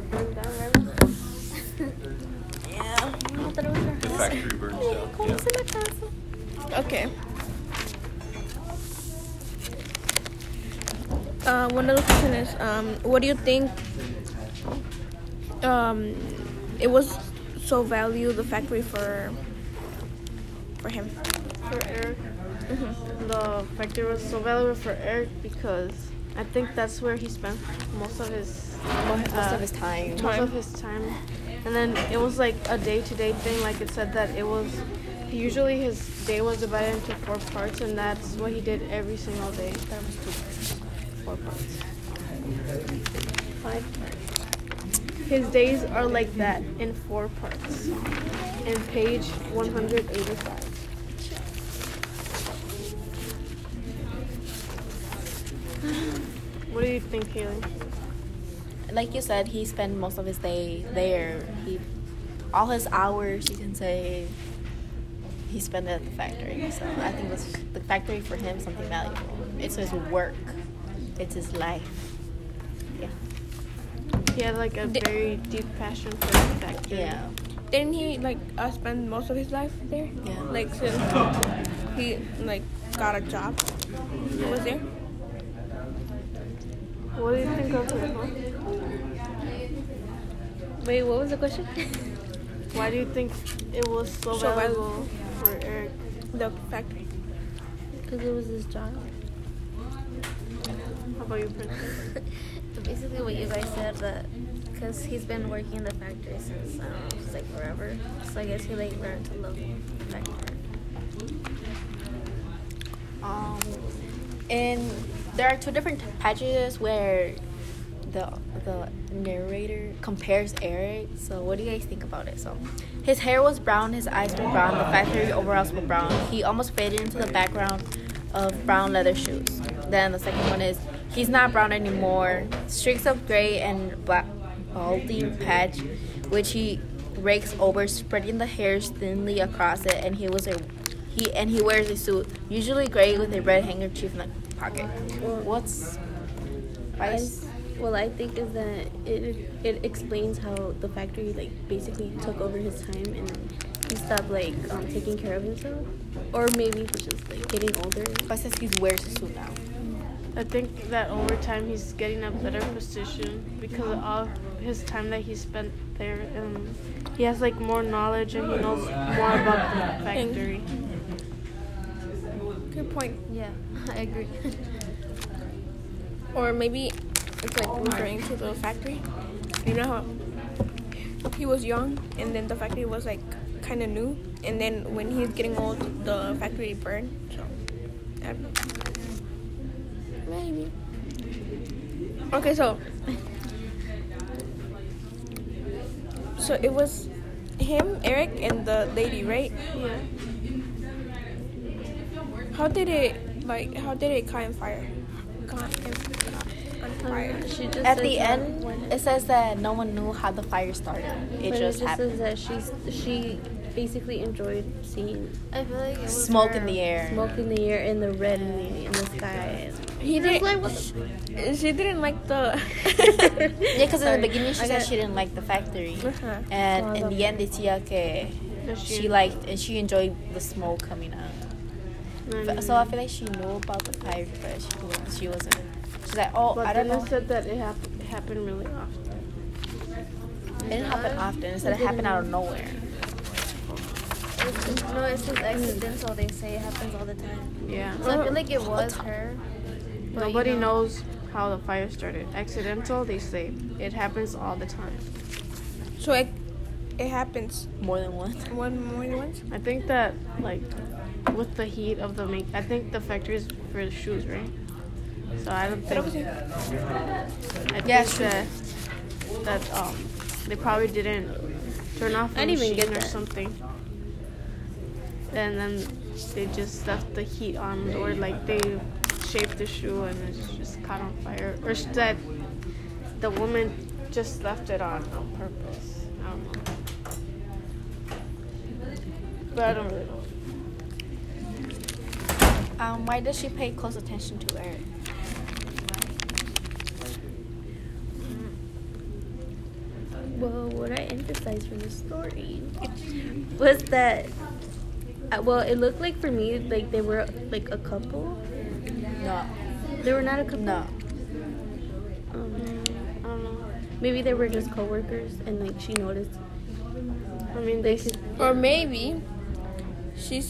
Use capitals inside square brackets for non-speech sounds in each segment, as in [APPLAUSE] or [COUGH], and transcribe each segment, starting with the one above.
that burned down, right? Yeah. I thought it was her The house. factory burns down. Yeah. Okay. Uh, one other question is, um, what do you think? Um, it was so value the factory for for him. For Eric, the factory was so valuable for Eric because I think that's where he spent most of his Most uh, of his time. most of his time. And then it was like a day to day thing. Like it said that it was usually his day was divided into four parts, and that's what he did every single day. That was two parts, four parts, five parts. His days are like that in four parts. In page 185. You think, Haley? Like you said, he spent most of his day there. He, all his hours, you can say, he spent it at the factory. So I think this, the factory for him something valuable. It's his work. It's his life. Yeah. He had like a Di- very deep passion for the factory. Yeah. Didn't he like uh, spend most of his life there? Yeah. Like since he like got a job, he was there. What do you think of it? Huh? Wait, what was the question? Why do you think it was so, So valuable for Eric? The factory. Because it was his job. How about you, Princess? [LAUGHS] Basically, what you guys said that because he's been working in the factory since I don't know, it's like forever. So I guess he like learned to love the factory. Um, and there are two different passages where the the narrator compares Eric. So what do you guys think about it? So his hair was brown, his eyes were brown, the factory overalls were brown. He almost faded into the background of brown leather shoes. Then the second one is he's not brown anymore. Streaks of gray and black balding patch, which he rakes over, spreading the hairs thinly across it, and he was a he and he wears a suit, usually gray with a red handkerchief pocket. What's I, Vice? well, I think is that it it explains how the factory like basically took over his time and he stopped like um, taking care of himself, or maybe he's just like getting older. Vice says he wears a suit now. I think that over time he's getting a better position because of all his time that he spent there, and he has like more knowledge and he knows more about the factory. Good point. [LAUGHS] I agree. Or maybe it's like referring to the factory. You know how he was young and then the factory was like kind of new, and then when he's getting old, the factory burned. So, I don't know. Maybe. Okay, so so it was him, Eric, and the lady, right? Yeah. How did it like? How did it caught on fire? Caught on on fire. she At the end, when- it says that no one knew how the fire started. It but just it just happened. says that she's she basically enjoyed seeing I feel like it was Smoke her. in the air. smoke in the air and the red in the in the sky. He didn't. like, what sh- she didn't like the. [LAUGHS] [LAUGHS] Yeah, because in the beginning she I said she didn't like the factory, Uh-huh. and in the end, decía que That she liked and she enjoyed the smoke coming out. But- So I feel like she knew about the fire, but she wa- she wasn't. She's like, oh, But I don't then know. said that it, hap- it happened really often. It didn't happen often. It said it happened out of nowhere. It's- No, it's just accidental. They say it happens all the time. Yeah. So I feel like it was her. but, you Nobody know, knows how the fire started. Accidental, they say. It happens all the time. So it, it happens More than once. one more than once. I think that, like, with the heat of the make, I think the factory is for the shoes, right? So I don't think. I think that that um they probably didn't turn off the I didn't even machine get or that. something, and then they just left the heat on, or like they shaped the shoe and it just caught on fire, or that the woman just left it on on purpose. I don't know, but I don't really know. Um, why does she pay close attention to Eric? Well, what I emphasized from the story was that, uh, well, it looked like for me like they were like a couple. No, They were not a couple. no. Um, I don't know. maybe they were just coworkers, and like she noticed. I mean, they could. Or maybe she's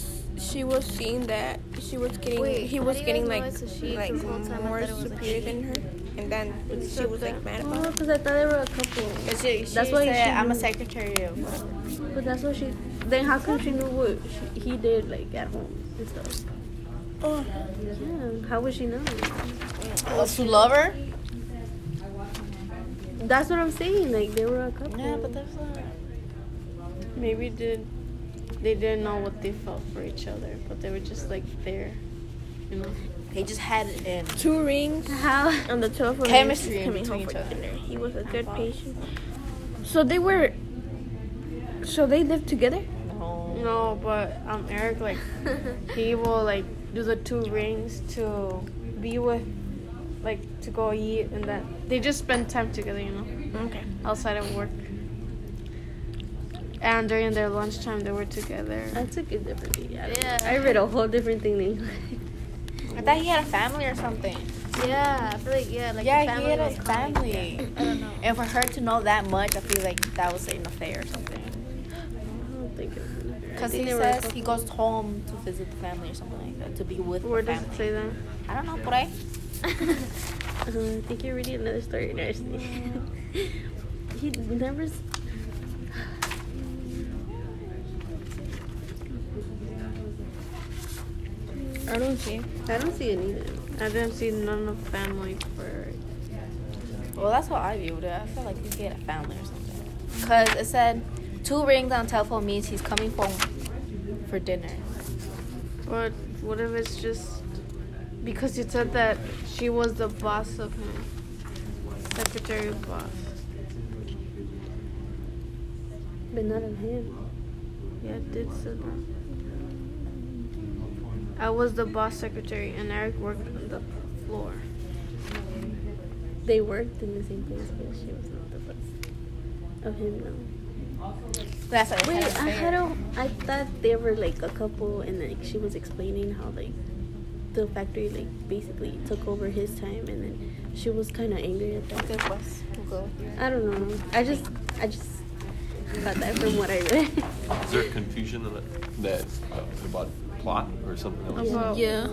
she was seeing that she was getting Wait, he was getting guys know like it's a she? like 'Cause the whole time I more thought it was a superior she. than her, and then she was like mad oh, about Oh, it. because I thought they were a couple. She, she That's why said, she I'm a secretary of whatever. But that's what she. Then how come she knew what she, he did like at home and stuff? Oh, Yeah. How would she know? Was to love her? That's what I'm saying. Like they were a couple. Yeah, but there's a. Maybe did they didn't know what they felt for each other, but they were just like there, you know. They just had it in. two rings How? on the telephone. Chemistry in coming between home each for other. dinner. He was a good patient. So they were. So they lived together. No. No, but um, Eric like [LAUGHS] he will like do the two rings to be with, like to go eat, and that they just spend time together, you know, Okay. outside of work. And during their lunchtime, they were together. I took it differently. I, Yeah. I read a whole different thing than you. [LAUGHS] I thought he had a family or something. Yeah, I feel like yeah, like yeah, the family he had a was calling. family. I don't know. And for her to know that much, I feel like that was an affair or something. I don't think it was. Because he they were a says he goes home to visit the family or something like that, to be with Where the does family. it say that? I don't know, por ahí. [LAUGHS] Uh, I think you're reading another story, Nasty. [LAUGHS] he never. I don't see. I don't see it either. I didn't see none of family for. Well, that's how I viewed it. I felt like he had a family or something. Because it said two rings on telephone means he's coming home for dinner. But what if it's just because you said that she was the boss of him, secretary boss. But not of him. Yeah, it did say that. I was the boss secretary, and Eric worked on the floor. They worked in the same place, but she was not the boss of him. No. That's what Wait, I had a. I thought they were like a couple, and like she was explaining how like the factory like basically took over his time, and then she was kind of angry at that. This was Google. I don't know. I just, I just got that from what I read. Is there confusion in that, that uh, about plot or something else? About Yeah.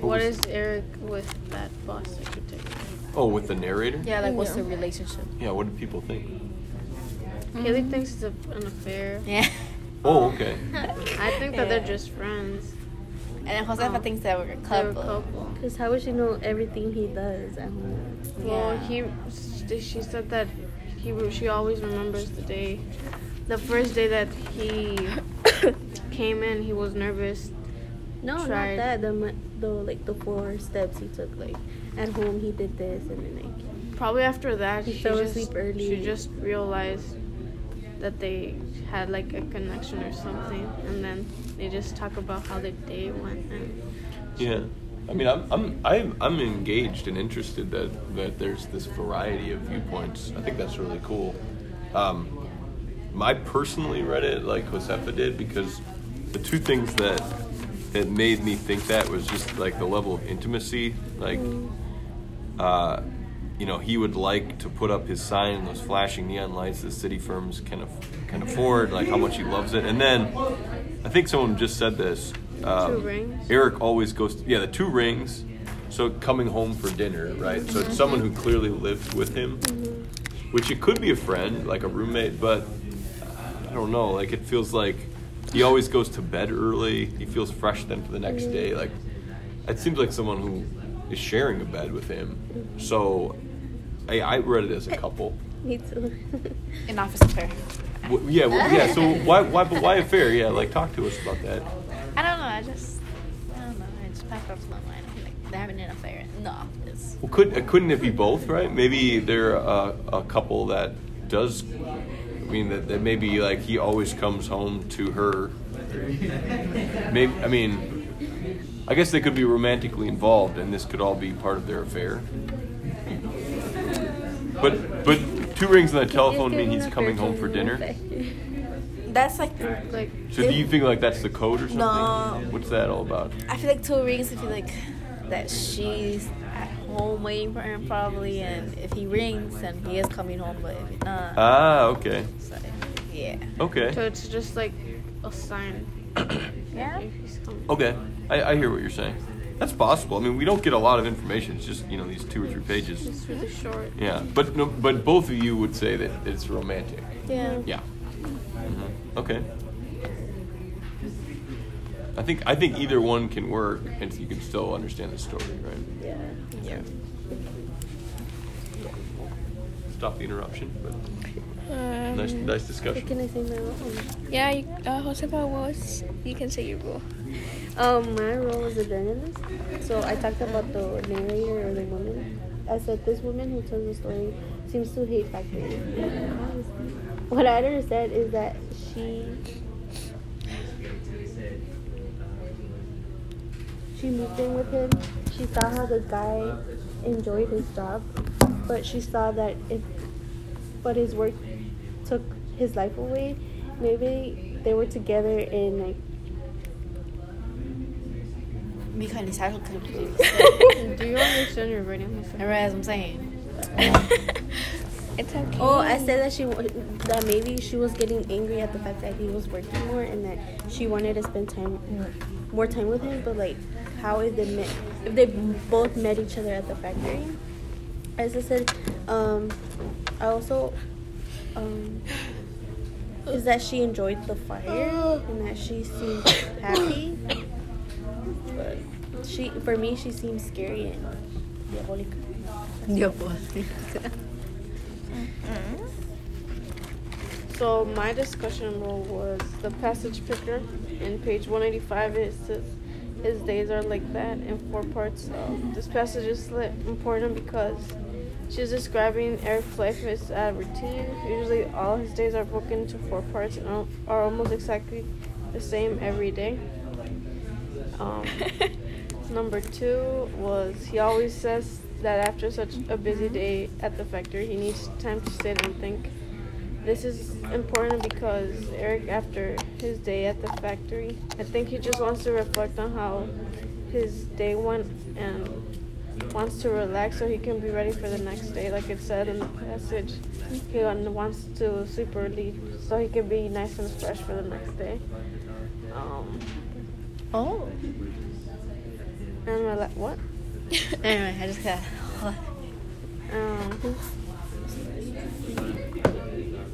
what is Eric with that boss secretary? Oh, with the narrator? Yeah, like what's the relationship? Yeah, what do people think? Kaylee thinks it's a, an affair. Yeah. [LAUGHS] Oh, okay. I think that they're just friends. And then Josefa Oh. thinks that we're a They're a couple. couple. Cause how would she know everything he does at home? Well, Yeah. he she said that he she always remembers the day, the first day that he [COUGHS] came in. He was nervous. No, Tried. not that. The the like the four steps he took. Like at home he did this, and then like Probably after that, He she fell just asleep early. she just realized that they had like a connection or something, and then they just talk about how their day went. And Yeah. I mean, I'm, I'm, I'm, I'm engaged and interested that, that there's this variety of viewpoints. I think that's really cool. Um, I personally read it like Josefa did because the two things that that made me think that was just like the level of intimacy. Like, uh, you know, he would like to put up his sign, in those flashing neon lights that city firms can af- can afford, like how much he loves it. And then, I think someone just said this. Um, Two rings? Eric always goes. To, yeah, the two rings. So coming home for dinner, right? So it's someone who clearly lived with him, which it could be a friend, like a roommate, but I don't know. Like it feels like he always goes to bed early. He feels fresh then for the next day. Like it seems like someone who is sharing a bed with him. So I, I read it as a couple. me too. [LAUGHS] An office affair. W- yeah, well, yeah. So why, why, but why affair? Yeah, like talk to us about that. I don't know. I just, I don't know. I just passed across my mind. I feel like they're having an affair. No, office. Well, could uh, couldn't it be both, right? Maybe they're a, a couple that does. I mean, that, that maybe like he always comes home to her. Maybe I mean, I guess they could be romantically involved, and this could all be part of their affair. But but two rings on the telephone mean he's coming home for dinner? That's like Like So do you think like that's the code or something? No. What's that all about? I feel like two rings. I feel like that she's home waiting for him probably, and if he rings, then he is coming home. But if not, Ah, okay. it's like, yeah. Okay. so it's just like a sign. [COUGHS] Yeah. If he's coming. Okay. I, I hear what you're saying. That's possible. I mean, we don't get a lot of information. It's just, you know, these two or three pages. It's really short. Yeah. But no, but both of you would say that it's romantic. Yeah. Yeah. Mhm. Okay. I think I think either one can work, and you can still understand the story, right? Yeah. Yeah. Stop the interruption. But Um, nice, nice discussion. can I say my role? Yeah, you, uh, Josefa was. You can say your role. Um, my role as a journalist. So I talked about the narrator or the woman. I said this woman who tells the story seems to hate factory. What I understand is that she she moved in with him. She saw how the guy enjoyed his job, but she saw that if but his work took his life away, maybe they were together in like kind of sad because Do you understand your writing? Jose? as I'm saying. It's okay. Oh, I said that she that maybe she was getting angry at the fact that he was working more and that she wanted to spend time more time with him. But like, how if they met if they both met each other at the factory? As I said, um, I also um, is that she enjoyed the fire and that she seemed happy. But she, for me, she seems scary and diabolica. So my discussion role was the passage picker. In page 185, it says his days are like that in four parts. This passage is important because she's describing Eric's life as a routine. Usually, all his days are broken into four parts and are- are almost exactly the same every day. Um, [LAUGHS] number two was he always says that after such a busy day at the factory, he needs time to sit and think. This is important because Eric, after his day at the factory, I think he just wants to reflect on how his day went and wants to relax so he can be ready for the next day. Like it said in the passage, he wants to sleep early so he can be nice and fresh for the next day. Um, Oh. and my la- what? [LAUGHS] Anyway, I just got. [LAUGHS] Um,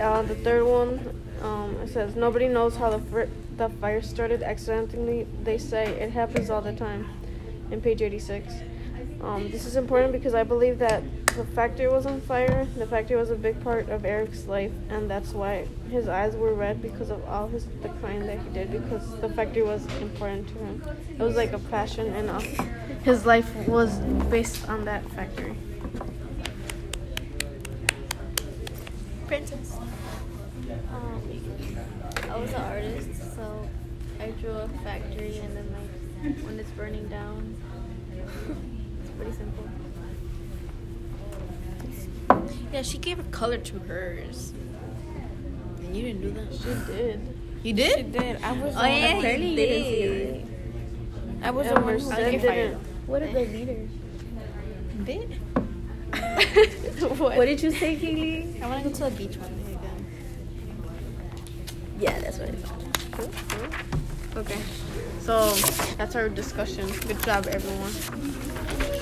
uh, the third one, um, it says nobody knows how the the fire started accidentally. They say it happens all the time. In page 86. Um, this is important because I believe that the factory was on fire. The factory was a big part of Eric's life, and that's why his eyes were red because of all his the crying that he did. Because the factory was important to him. It was like a passion, and his life was based on that factory. Princess. Um, I was an artist, so I drew a factory, and then like when it's burning down, [LAUGHS] it's pretty simple. Yeah, she gave a color to hers. And you didn't do that. She did. You did? She did. I was. Oh the yeah, one- Clearly you you didn't see did. it, I was the And one who didn't. What are the leaders? Did? [LAUGHS] What did you say, Kaylee? I want to go to the beach one day again. Yeah, that's what I thought. Okay. So that's our discussion. Good job, everyone.